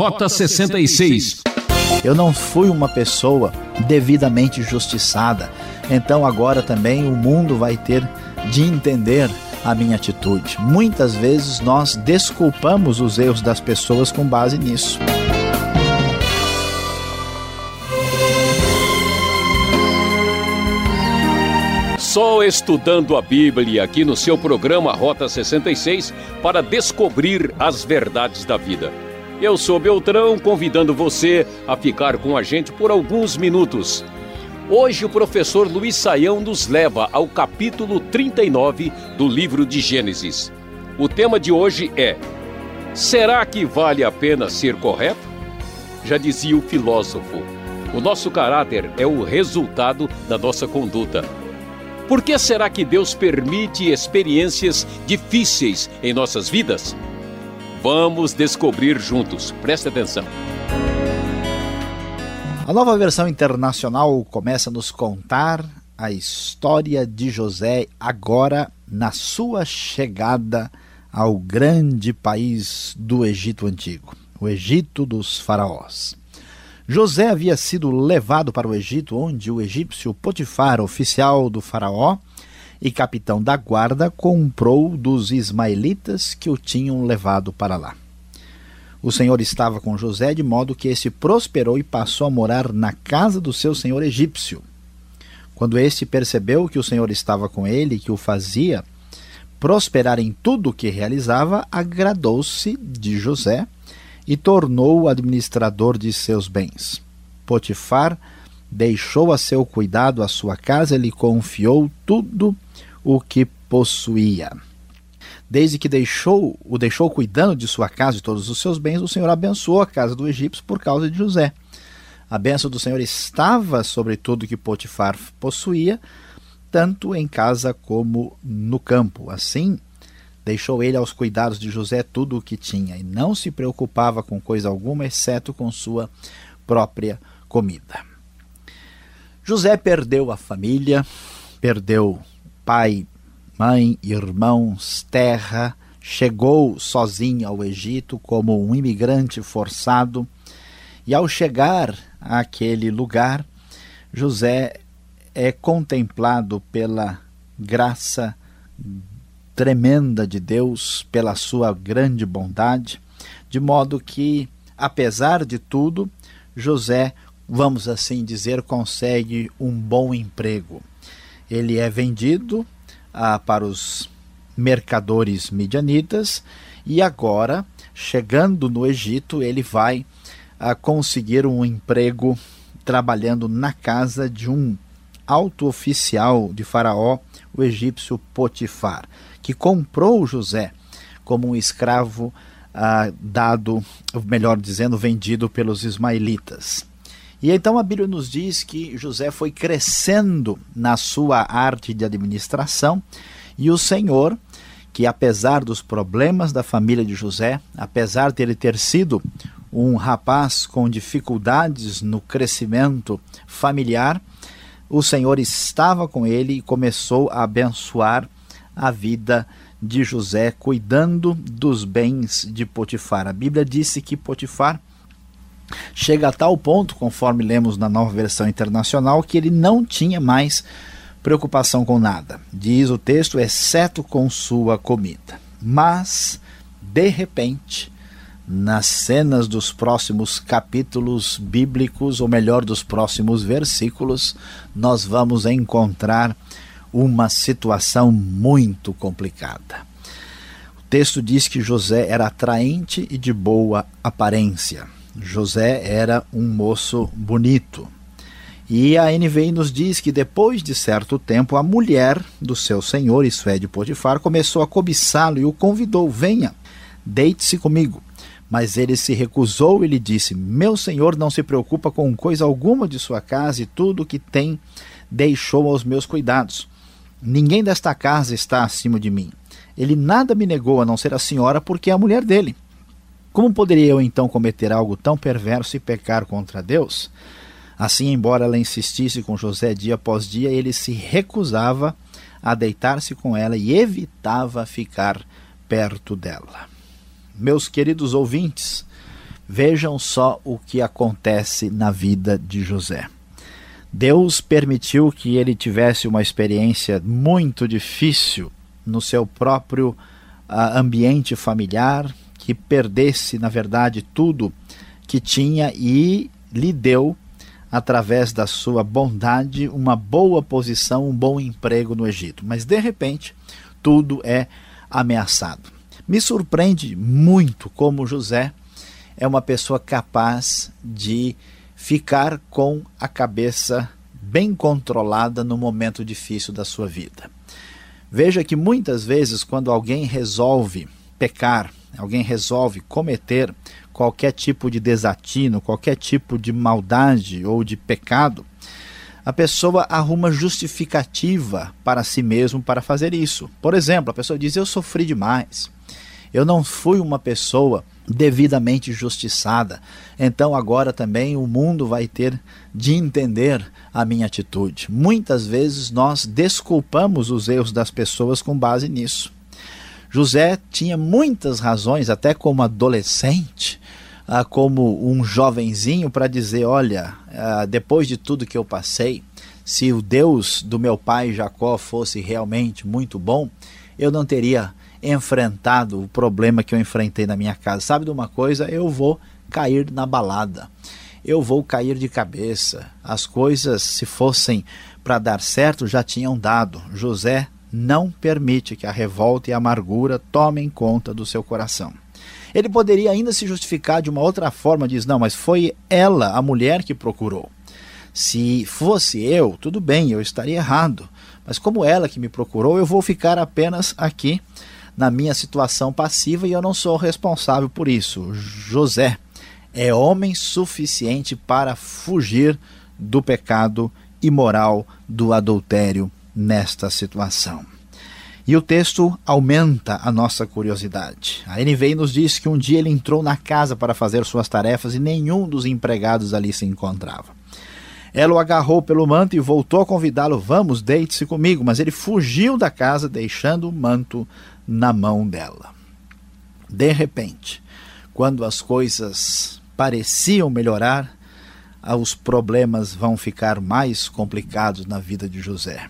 Rota 66. Eu não fui uma pessoa devidamente justiçada, então agora também o mundo vai ter de entender a minha atitude. Muitas vezes nós desculpamos os erros das pessoas com base nisso. Só estudando a Bíblia aqui no seu programa Rota 66 para descobrir as verdades da vida. Eu sou Beltrão, convidando você a ficar com a gente por alguns minutos. Hoje o professor Luiz Saião nos leva ao capítulo 39 do livro de Gênesis. O tema de hoje é: Será que vale a pena ser correto? Já dizia o filósofo: o nosso caráter é o resultado da nossa conduta. Por que será que Deus permite experiências difíceis em nossas vidas? Vamos descobrir juntos. Preste atenção. A nova versão internacional começa a nos contar a história de José agora na sua chegada ao grande país do Egito Antigo, o Egito dos Faraós. José havia sido levado para o Egito, onde o egípcio Potifar, oficial do Faraó e capitão da guarda, comprou dos ismaelitas que o tinham levado para lá. O Senhor estava com José, de modo que este prosperou e passou a morar na casa do seu senhor egípcio. Quando este percebeu que o Senhor estava com ele e que o fazia prosperar em tudo o que realizava, agradou-se de José e tornou-o administrador de seus bens. Potifar deixou a seu cuidado a sua casa e lhe confiou tudo o que possuía. Desde que deixou, o deixou cuidando de sua casa e todos os seus bens, o Senhor abençoou a casa do egípcio por causa de José. A bênção do Senhor estava sobre tudo que Potifar possuía, tanto em casa como no campo. Assim, Deixou ele aos cuidados de José tudo o que tinha e não se preocupava com coisa alguma, exceto com sua própria comida. José perdeu a família, perdeu pai, mãe, irmãos, terra, chegou sozinho ao Egito como um imigrante forçado e, ao chegar àquele lugar, José é contemplado pela graça tremenda de Deus pela sua grande bondade, de modo que, apesar de tudo, José, vamos assim dizer, consegue um bom emprego. Ele é vendido ah, para os mercadores midianitas e agora, chegando no Egito, ele vai ah, conseguir um emprego trabalhando na casa de um alto oficial de Faraó, o egípcio Potifar que comprou José como um escravo ah, dado, melhor dizendo, vendido pelos ismaelitas. E então a Bíblia nos diz que José foi crescendo na sua arte de administração e o Senhor, que apesar dos problemas da família de José, apesar de ele ter sido um rapaz com dificuldades no crescimento familiar, o Senhor estava com ele e começou a abençoar a vida de José, cuidando dos bens de Potifar. A Bíblia disse que Potifar chega a tal ponto, conforme lemos na nova versão internacional, que ele não tinha mais preocupação com nada. Diz o texto, exceto com sua comida. Mas, de repente, nas cenas dos próximos capítulos bíblicos, ou melhor, dos próximos versículos, nós vamos encontrar uma situação muito complicada. O texto diz que José era atraente e de boa aparência. José era um moço bonito. E a NVI nos diz que depois de certo tempo, a mulher do seu senhor, isso é, de Potifar, começou a cobiçá-lo e o convidou: Venha, deite-se comigo. Mas ele se recusou e lhe disse: Meu senhor não se preocupa com coisa alguma de sua casa e tudo o que tem deixou aos meus cuidados. Ninguém desta casa está acima de mim. Ele nada me negou a não ser a senhora, porque é a mulher dele. Como poderia eu então cometer algo tão perverso e pecar contra Deus? Assim, embora ela insistisse com José dia após dia, ele se recusava a deitar-se com ela e evitava ficar perto dela. Meus queridos ouvintes, Vejam só o que acontece na vida de José. Deus permitiu que ele tivesse uma experiência muito difícil no seu próprio uh, ambiente familiar, que perdesse, na verdade, tudo que tinha e lhe deu, através da sua bondade, uma boa posição, um bom emprego no Egito. Mas, de repente, tudo é ameaçado. Me surpreende muito como José é uma pessoa capaz de ficar com a cabeça bem controlada no momento difícil da sua vida. Veja que muitas vezes, quando alguém resolve pecar, alguém resolve cometer qualquer tipo de desatino, qualquer tipo de maldade ou de pecado, a pessoa arruma justificativa para si mesmo para fazer isso. Por exemplo, a pessoa diz: Eu sofri demais, eu não fui uma pessoa devidamente justiçada. Então agora também o mundo vai ter de entender a minha atitude. Muitas vezes nós desculpamos os erros das pessoas com base nisso. José tinha muitas razões, até como adolescente, ah, como um jovenzinho, para dizer: olha, ah, depois de tudo que eu passei, se o Deus do meu pai Jacó fosse realmente muito bom, eu não teria enfrentado o problema que eu enfrentei na minha casa. Sabe de uma coisa? Eu vou cair na balada. Eu vou cair de cabeça. As coisas, se fossem para dar certo, já tinham dado. José não permite que a revolta e a amargura tomem conta do seu coração. Ele poderia ainda se justificar de uma outra forma, diz: não, mas foi ela, a mulher, que procurou. Se fosse eu, tudo bem, eu estaria errado. Mas como ela que me procurou, eu vou ficar apenas aqui na minha situação passiva e eu não sou responsável por isso. José é homem suficiente para fugir do pecado imoral do adultério nesta situação. E o texto aumenta a nossa curiosidade. A NVI nos diz que um dia ele entrou na casa para fazer suas tarefas e nenhum dos empregados ali se encontrava. Ela o agarrou pelo manto e voltou a convidá-lo: Vamos, deite-se comigo. Mas ele fugiu da casa, deixando o manto na mão dela. De repente, quando as coisas pareciam melhorar, os problemas vão ficar mais complicados na vida de José.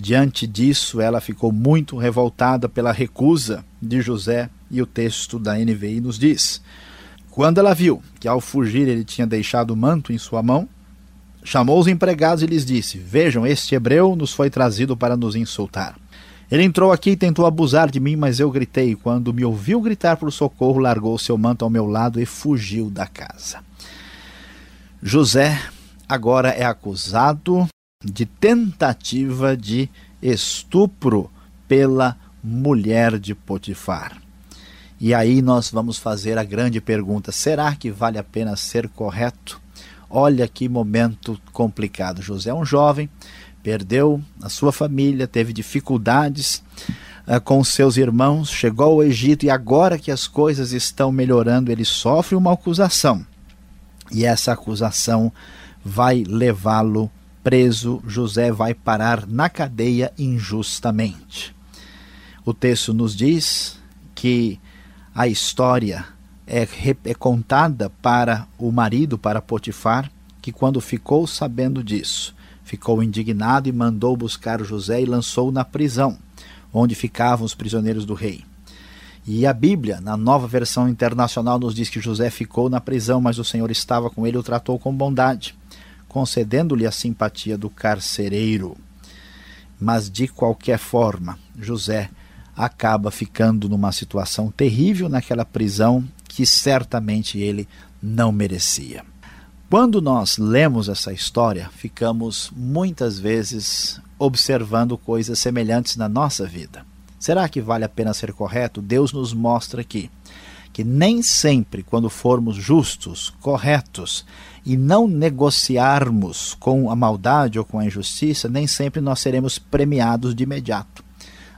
Diante disso, ela ficou muito revoltada pela recusa de José, e o texto da NVI nos diz: Quando ela viu que ao fugir ele tinha deixado o manto em sua mão, chamou os empregados e lhes disse: Vejam, este hebreu nos foi trazido para nos insultar. Ele entrou aqui e tentou abusar de mim, mas eu gritei. Quando me ouviu gritar por socorro, largou seu manto ao meu lado e fugiu da casa. José agora é acusado de tentativa de estupro pela mulher de Potifar. E aí nós vamos fazer a grande pergunta: será que vale a pena ser correto? Olha que momento complicado. José é um jovem, perdeu a sua família, teve dificuldades uh, com seus irmãos, chegou ao Egito e agora que as coisas estão melhorando, ele sofre uma acusação. E essa acusação vai levá-lo preso, José vai parar na cadeia injustamente. O texto nos diz que a história é, é, contada para o marido, para Potifar, que quando ficou sabendo disso, ficou indignado e mandou buscar José e lançou-o na prisão, onde ficavam os prisioneiros do rei. E a Bíblia, na nova versão internacional, nos diz que José ficou na prisão, mas o Senhor estava com ele e o tratou com bondade, concedendo-lhe a simpatia do carcereiro. Mas de qualquer forma, José acaba ficando numa situação terrível naquela prisão que certamente ele não merecia. Quando nós lemos essa história, ficamos muitas vezes observando coisas semelhantes na nossa vida. Será que vale a pena ser correto? Deus nos mostra aqui que nem sempre, quando formos justos, corretos e não negociarmos com a maldade ou com a injustiça, nem sempre nós seremos premiados de imediato.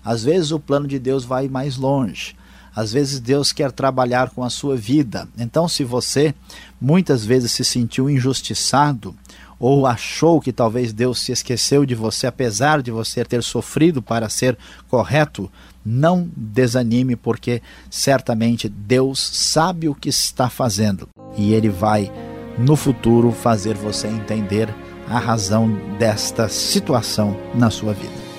Às vezes o plano de Deus vai mais longe. Às vezes Deus quer trabalhar com a sua vida. Então, se você muitas vezes se sentiu injustiçado ou achou que talvez Deus se esqueceu de você, apesar de você ter sofrido para ser correto, não desanime, porque certamente Deus sabe o que está fazendo e Ele vai no futuro fazer você entender a razão desta situação na sua vida.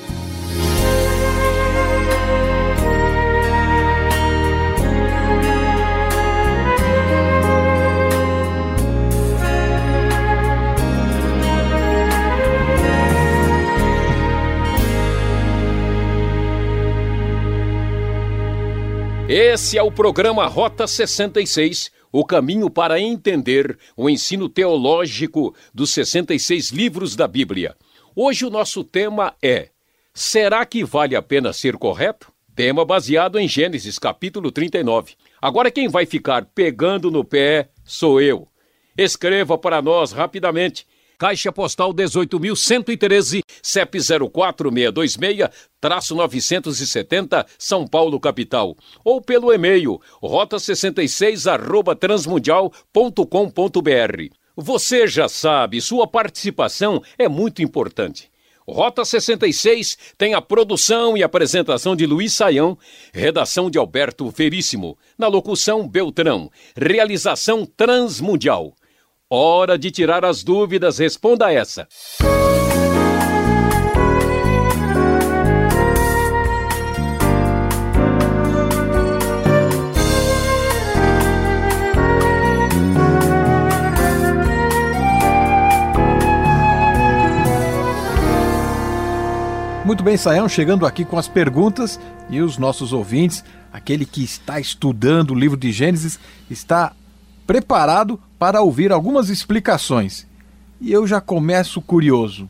Esse é o programa Rota 66, o caminho para entender o ensino teológico dos 66 livros da Bíblia. Hoje o nosso tema é: Será que vale a pena ser correto? Tema baseado em Gênesis capítulo 39. Agora quem vai ficar pegando no pé sou eu. Escreva para nós rapidamente Caixa Postal 18.113, CEP 04626-970, São Paulo, capital. Ou pelo e-mail rota66 arroba transmundial.com.br. Você já sabe, sua participação é muito importante. Rota 66 tem a produção e apresentação de Luiz Saião, redação de Alberto Veríssimo, na locução Beltrão, realização Transmundial. Hora de tirar as dúvidas, responda essa. Muito bem, Saião, chegando aqui com as perguntas e os nossos ouvintes, aquele que está estudando o livro de Gênesis, está preparado para ouvir algumas explicações. E eu já começo curioso.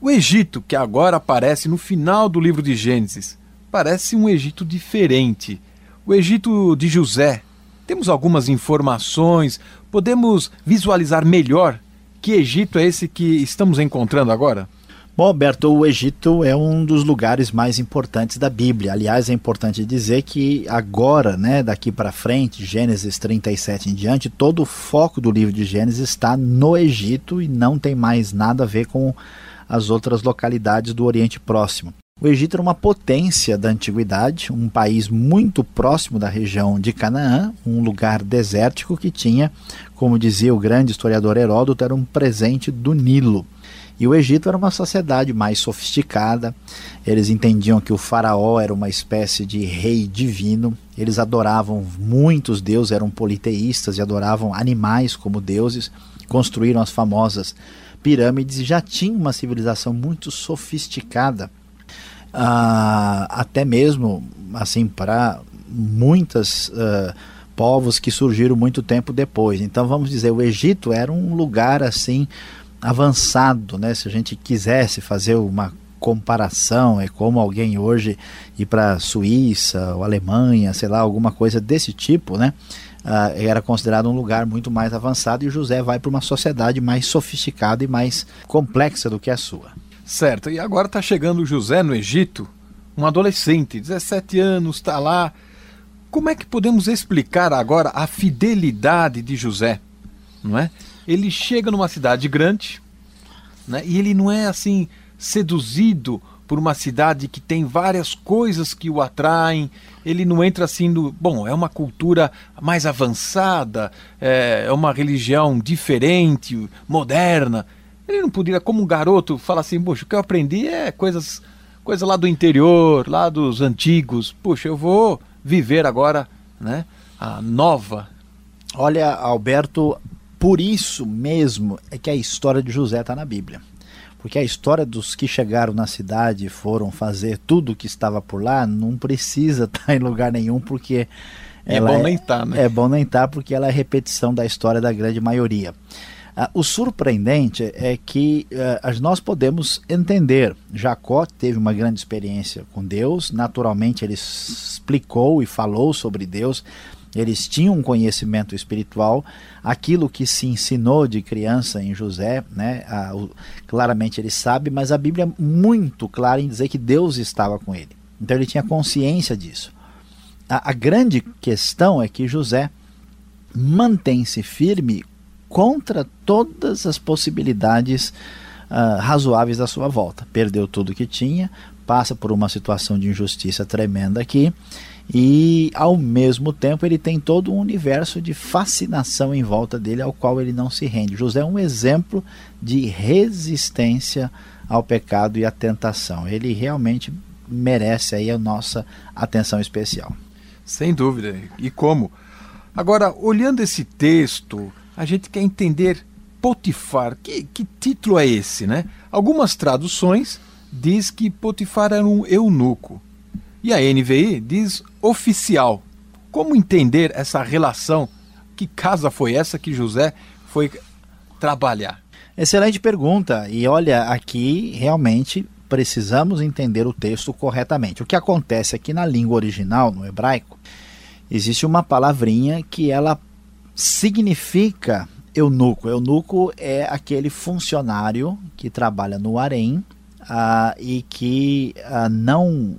O Egito, que agora aparece no final do livro de Gênesis, parece um Egito diferente. O Egito de José. Temos algumas informações, podemos visualizar melhor que Egito é esse que estamos encontrando agora? Bom, Alberto, o Egito é um dos lugares mais importantes da Bíblia. Aliás, é importante dizer que agora, né, daqui para frente, Gênesis 37 em diante, todo o foco do livro de Gênesis está no Egito e não tem mais nada a ver com as outras localidades do Oriente Próximo. O Egito era uma potência da antiguidade, um país muito próximo da região de Canaã, um lugar desértico que tinha, como dizia o grande historiador Heródoto, era um presente do Nilo. E o Egito era uma sociedade mais sofisticada, eles entendiam que o faraó era uma espécie de rei divino, eles adoravam muitos deuses, eram politeístas e adoravam animais como deuses, construíram as famosas pirâmides e já tinham uma civilização muito sofisticada, uh, até mesmo assim para muitas uh, povos que surgiram muito tempo depois. Então vamos dizer, o Egito era um lugar assim avançado, né? Se a gente quisesse fazer uma comparação, é como alguém hoje ir para Suíça ou Alemanha, sei lá, alguma coisa desse tipo, né? Uh, era considerado um lugar muito mais avançado e José vai para uma sociedade mais sofisticada e mais complexa do que a sua. Certo, e agora está chegando José no Egito, um adolescente, 17 anos, está lá. Como é que podemos explicar agora a fidelidade de José? Não é? Ele chega numa cidade grande, né? E ele não é assim seduzido por uma cidade que tem várias coisas que o atraem. Ele não entra assim no. Bom, é uma cultura mais avançada, é, é uma religião diferente, moderna. Ele não poderia, como um garoto, falar assim: poxa, o que eu aprendi é coisas, coisa lá do interior, lá dos antigos. Poxa, eu vou viver agora né, a nova. Olha, Alberto, por isso mesmo é que a história de José está na Bíblia. Porque a história dos que chegaram na cidade e foram fazer tudo o que estava por lá não precisa estar tá em lugar nenhum, porque. É bom é, nem estar, tá, né? É bom nem estar, tá porque ela é repetição da história da grande maioria. Ah, o surpreendente é que ah, nós podemos entender. Jacó teve uma grande experiência com Deus, naturalmente ele explicou e falou sobre Deus eles tinham um conhecimento espiritual, aquilo que se ensinou de criança em José, né, a, o, claramente ele sabe, mas a Bíblia é muito clara em dizer que Deus estava com ele. Então ele tinha consciência disso. A, a grande questão é que José mantém-se firme contra todas as possibilidades uh, razoáveis à sua volta. Perdeu tudo que tinha, passa por uma situação de injustiça tremenda aqui e ao mesmo tempo ele tem todo um universo de fascinação em volta dele ao qual ele não se rende. José é um exemplo de resistência ao pecado e à tentação. Ele realmente merece aí a nossa atenção especial. Sem dúvida. E como? Agora, olhando esse texto, a gente quer entender Potifar. Que, que título é esse, né? Algumas traduções diz que Potifar era um eunuco. E a NVI diz oficial. Como entender essa relação? Que casa foi essa que José foi trabalhar? Excelente pergunta. E olha, aqui realmente precisamos entender o texto corretamente. O que acontece aqui na língua original, no hebraico, existe uma palavrinha que ela significa eunuco. Eunuco é aquele funcionário que trabalha no harém uh, e que uh, não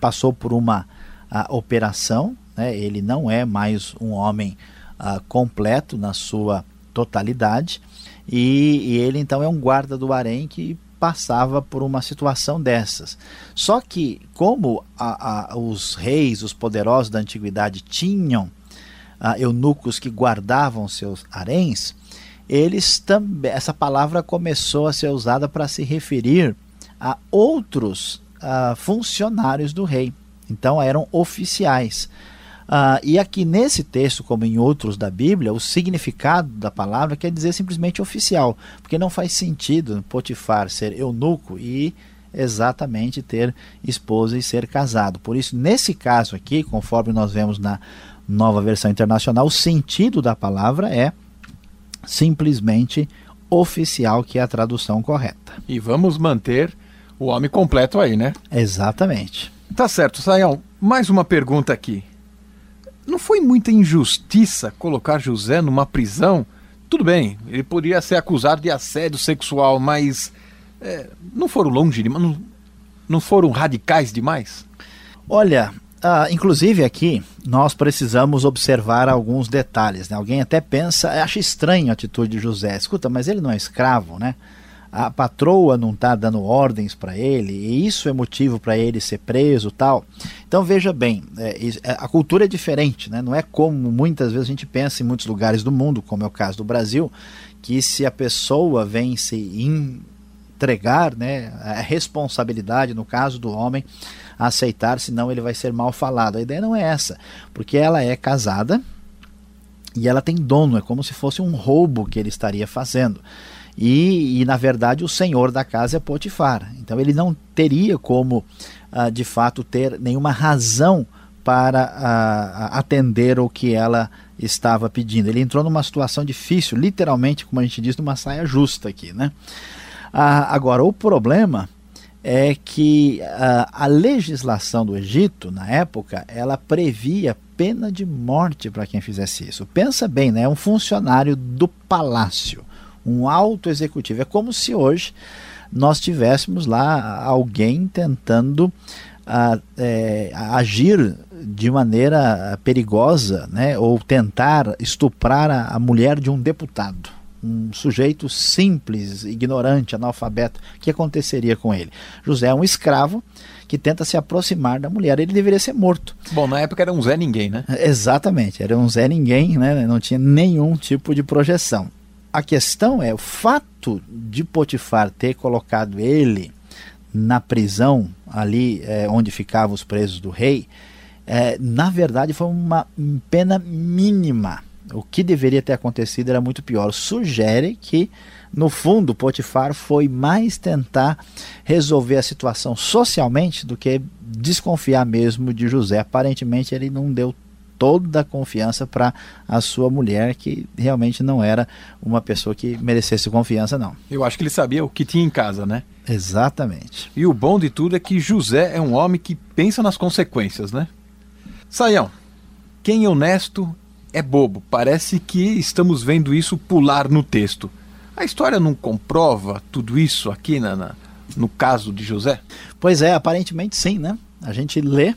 passou por uma uh, operação, né? ele não é mais um homem uh, completo na sua totalidade, e, e, ele então é um guarda do harém que passava por uma situação dessas. Só que, como a, a, os reis, os poderosos da antiguidade tinham uh, eunucos que guardavam seus haréns, eles também essa palavra começou a ser usada para se referir a outros uh, funcionários do rei. Então eram oficiais. Uh, e aqui nesse texto, como em outros da Bíblia, o significado da palavra quer dizer simplesmente oficial, porque não faz sentido Potifar ser eunuco e exatamente ter esposa e ser casado. Por isso, nesse caso aqui, conforme nós vemos na nova versão internacional, o sentido da palavra é simplesmente oficial, que é a tradução correta. E vamos manter o homem completo aí, né? Exatamente. Tá certo, Sayão. Mais uma pergunta aqui. Não foi muita injustiça colocar José numa prisão? Tudo bem, ele poderia ser acusado de assédio sexual, mas é, não foram longe demais? Não, não foram radicais demais? Olha, ah, inclusive aqui nós precisamos observar alguns detalhes. Né? Alguém até pensa, acha estranho a atitude de José. Escuta, mas ele não é escravo, né? A patroa não está dando ordens para ele, e isso é motivo para ele ser preso tal. Então veja bem, é, é, a cultura é diferente, né? não é como muitas vezes a gente pensa em muitos lugares do mundo, como é o caso do Brasil, que se a pessoa vem se entregar né, a responsabilidade, no caso do homem, a aceitar, senão ele vai ser mal falado. A ideia não é essa, porque ela é casada e ela tem dono, é como se fosse um roubo que ele estaria fazendo. E, e, na verdade o senhor da casa é Potifar. Então ele não teria como uh, de fato ter nenhuma razão para uh, atender o que ela estava pedindo. Ele entrou numa situação difícil, literalmente, como a gente diz, numa saia justa aqui, né? Uh, agora o problema é que a legislação do Egito na época ela previa pena de morte para quem fizesse isso. Pensa bem, né? É um funcionário do palácio um alto executivo. É como se hoje nós tivéssemos lá alguém tentando a, é, agir de maneira perigosa, né, ou tentar estuprar a, a, mulher de um deputado, um sujeito simples, ignorante, analfabeto. O que aconteceria com ele? José é um escravo que tenta se aproximar da mulher. Ele deveria ser morto. Bom, na época era um Zé Ninguém, né? Exatamente, era um Zé Ninguém, né? não tinha nenhum tipo de projeção a questão é o fato de Potifar ter colocado ele na prisão ali é, onde ficavam os presos do rei, é, na verdade foi uma pena mínima. O que deveria ter acontecido era muito pior. Sugere que, no fundo, Potifar foi mais tentar resolver a situação socialmente do que desconfiar mesmo de José. Aparentemente, ele não deu toda a confiança para a sua mulher, que realmente não era uma pessoa que merecesse confiança, não. Eu acho que ele sabia o que tinha em casa, né? Exatamente. E o bom de tudo é que José é um homem que pensa nas consequências, né? Saião, quem é honesto é bobo. Parece que estamos vendo isso pular no texto. A história não comprova tudo isso aqui na, na no caso de José? Pois é, aparentemente sim, né? A gente lê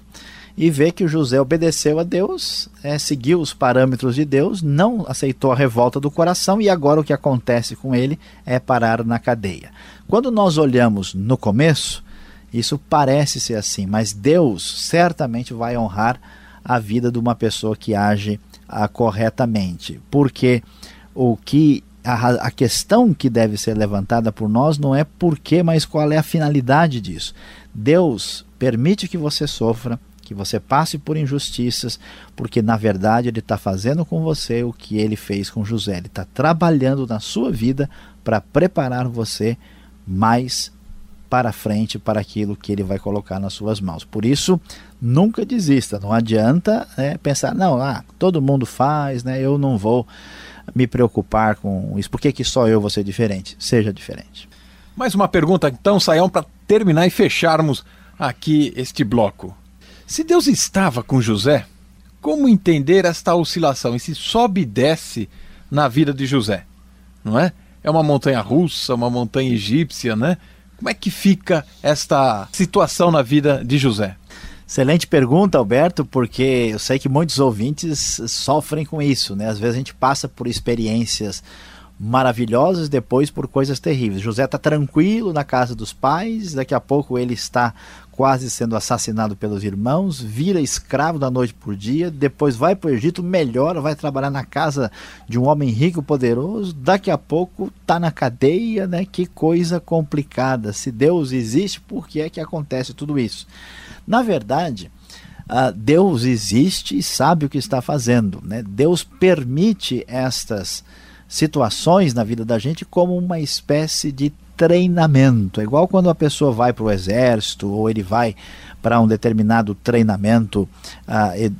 e vê que José obedeceu a Deus, é, seguiu os parâmetros de Deus, não aceitou a revolta do coração e agora o que acontece com ele é parar na cadeia. Quando nós olhamos no começo, isso parece ser assim, mas Deus certamente vai honrar a vida de uma pessoa que age ah, corretamente, porque o que a, a questão que deve ser levantada por nós não é por quê, mas qual é a finalidade disso. Deus permite que você sofra, que você passe por injustiças, porque na verdade Ele está fazendo com você o que Ele fez com José. Ele está trabalhando na sua vida para preparar você mais para frente para aquilo que Ele vai colocar nas suas mãos. Por isso, nunca desista. Não adianta é, pensar, não, ah, todo mundo faz, né? Eu não vou me preocupar com isso. Por que, que só eu vou ser diferente? Seja diferente. Mais uma pergunta, então, Saião, para terminar e fecharmos aqui este bloco. Se Deus estava com José, como entender esta oscilação, esse sobe e desce na vida de José? Não é? É uma montanha russa, uma montanha egípcia, né? Como é que fica esta situação na vida de José? Excelente pergunta, Alberto, porque eu sei que muitos ouvintes sofrem com isso, né? Às vezes a gente passa por experiências maravilhosas, depois por coisas terríveis. José está tranquilo na casa dos pais, daqui a pouco ele está quase sendo assassinado pelos irmãos, vira escravo da noite por dia, depois vai para o Egito, melhora, vai trabalhar na casa de um homem rico, poderoso, daqui a pouco está na cadeia, né? Que coisa complicada. Se Deus existe, por que é que acontece tudo isso? Na verdade, uh, Deus existe e sabe o que está fazendo. Né? Deus permite estas situações na vida da gente como uma espécie de treinamento. É igual quando a pessoa vai para o exército ou ele vai para um determinado treinamento uh,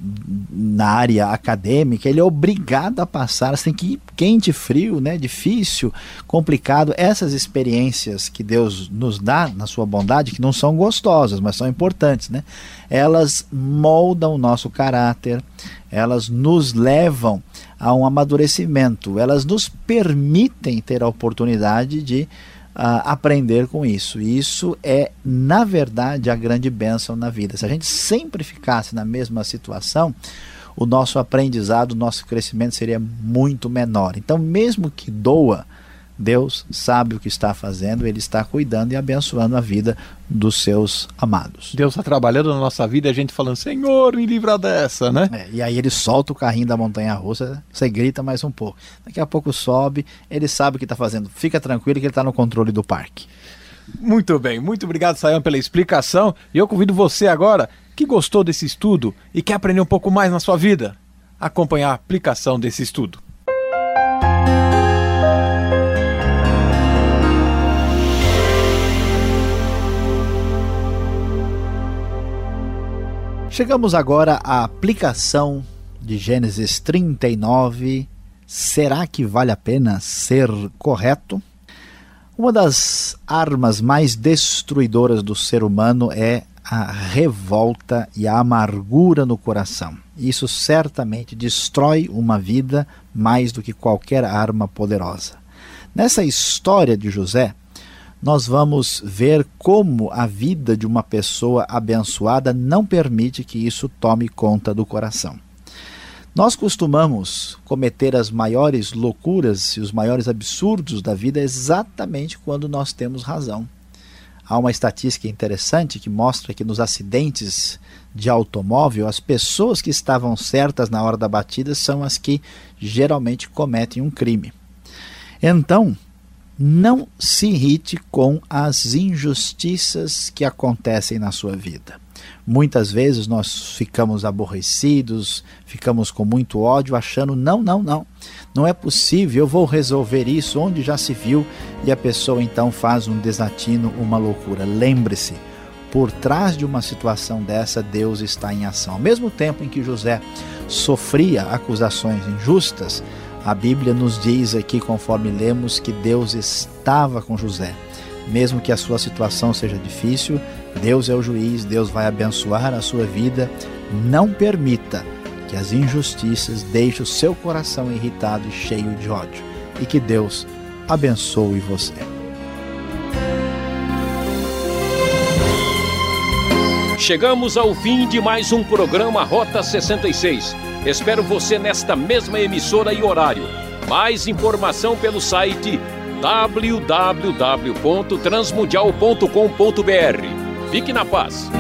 na área acadêmica, ele é obrigado a passar, tem que ir quente, frio, né, difícil, complicado. Essas experiências que Deus nos dá na sua bondade, que não são gostosas, mas são importantes, né? Elas moldam o nosso caráter, elas nos levam a um amadurecimento, elas nos permitem ter a oportunidade de aprender com isso. E isso é, na verdade, a grande bênção na vida. Se a gente sempre ficasse na mesma situação, o nosso aprendizado, o nosso crescimento seria muito menor. Então, mesmo que doa, Deus sabe o que está fazendo, Ele está cuidando e abençoando a vida dos seus amados. Deus está trabalhando na nossa vida e a gente falando, Senhor, me livra dessa, né? É, e aí ele solta o carrinho da montanha russa, você grita mais um pouco. Daqui a pouco sobe, ele sabe o que está fazendo. Fica tranquilo que ele está no controle do parque. Muito bem, muito obrigado, Sayão, pela explicação. E eu convido você agora, que gostou desse estudo e quer aprender um pouco mais na sua vida, a acompanhar a aplicação desse estudo. Chegamos agora à aplicação de Gênesis 39. Será que vale a pena ser correto? Uma das armas mais destruidoras do ser humano é a revolta e a amargura no coração. Isso certamente destrói uma vida mais do que qualquer arma poderosa. Nessa história de José, nós vamos ver como a vida de uma pessoa abençoada não permite que isso tome conta do coração. Nós costumamos cometer as maiores loucuras e os maiores absurdos da vida exatamente quando nós temos razão. Há uma estatística interessante que mostra que nos acidentes de automóvel, as pessoas que estavam certas na hora da batida são as que geralmente cometem um crime. Então, não se irrite com as injustiças que acontecem na sua vida. Muitas vezes nós ficamos aborrecidos, ficamos com muito ódio, achando: não, não, não, não é possível, eu vou resolver isso onde já se viu, e a pessoa então faz um desatino, uma loucura. Lembre-se, por trás de uma situação dessa, Deus está em ação. Ao mesmo tempo em que José sofria acusações injustas, a Bíblia nos diz aqui, conforme lemos, que Deus estava com José. Mesmo que a sua situação seja difícil, Deus é o juiz, Deus vai abençoar a sua vida. Não permita que as injustiças deixem o seu coração irritado e cheio de ódio. E que Deus abençoe você. Chegamos ao fim de mais um programa Rota 66. Espero você nesta mesma emissora e horário. Mais informação pelo site www.transmundial.com.br. Fique na paz.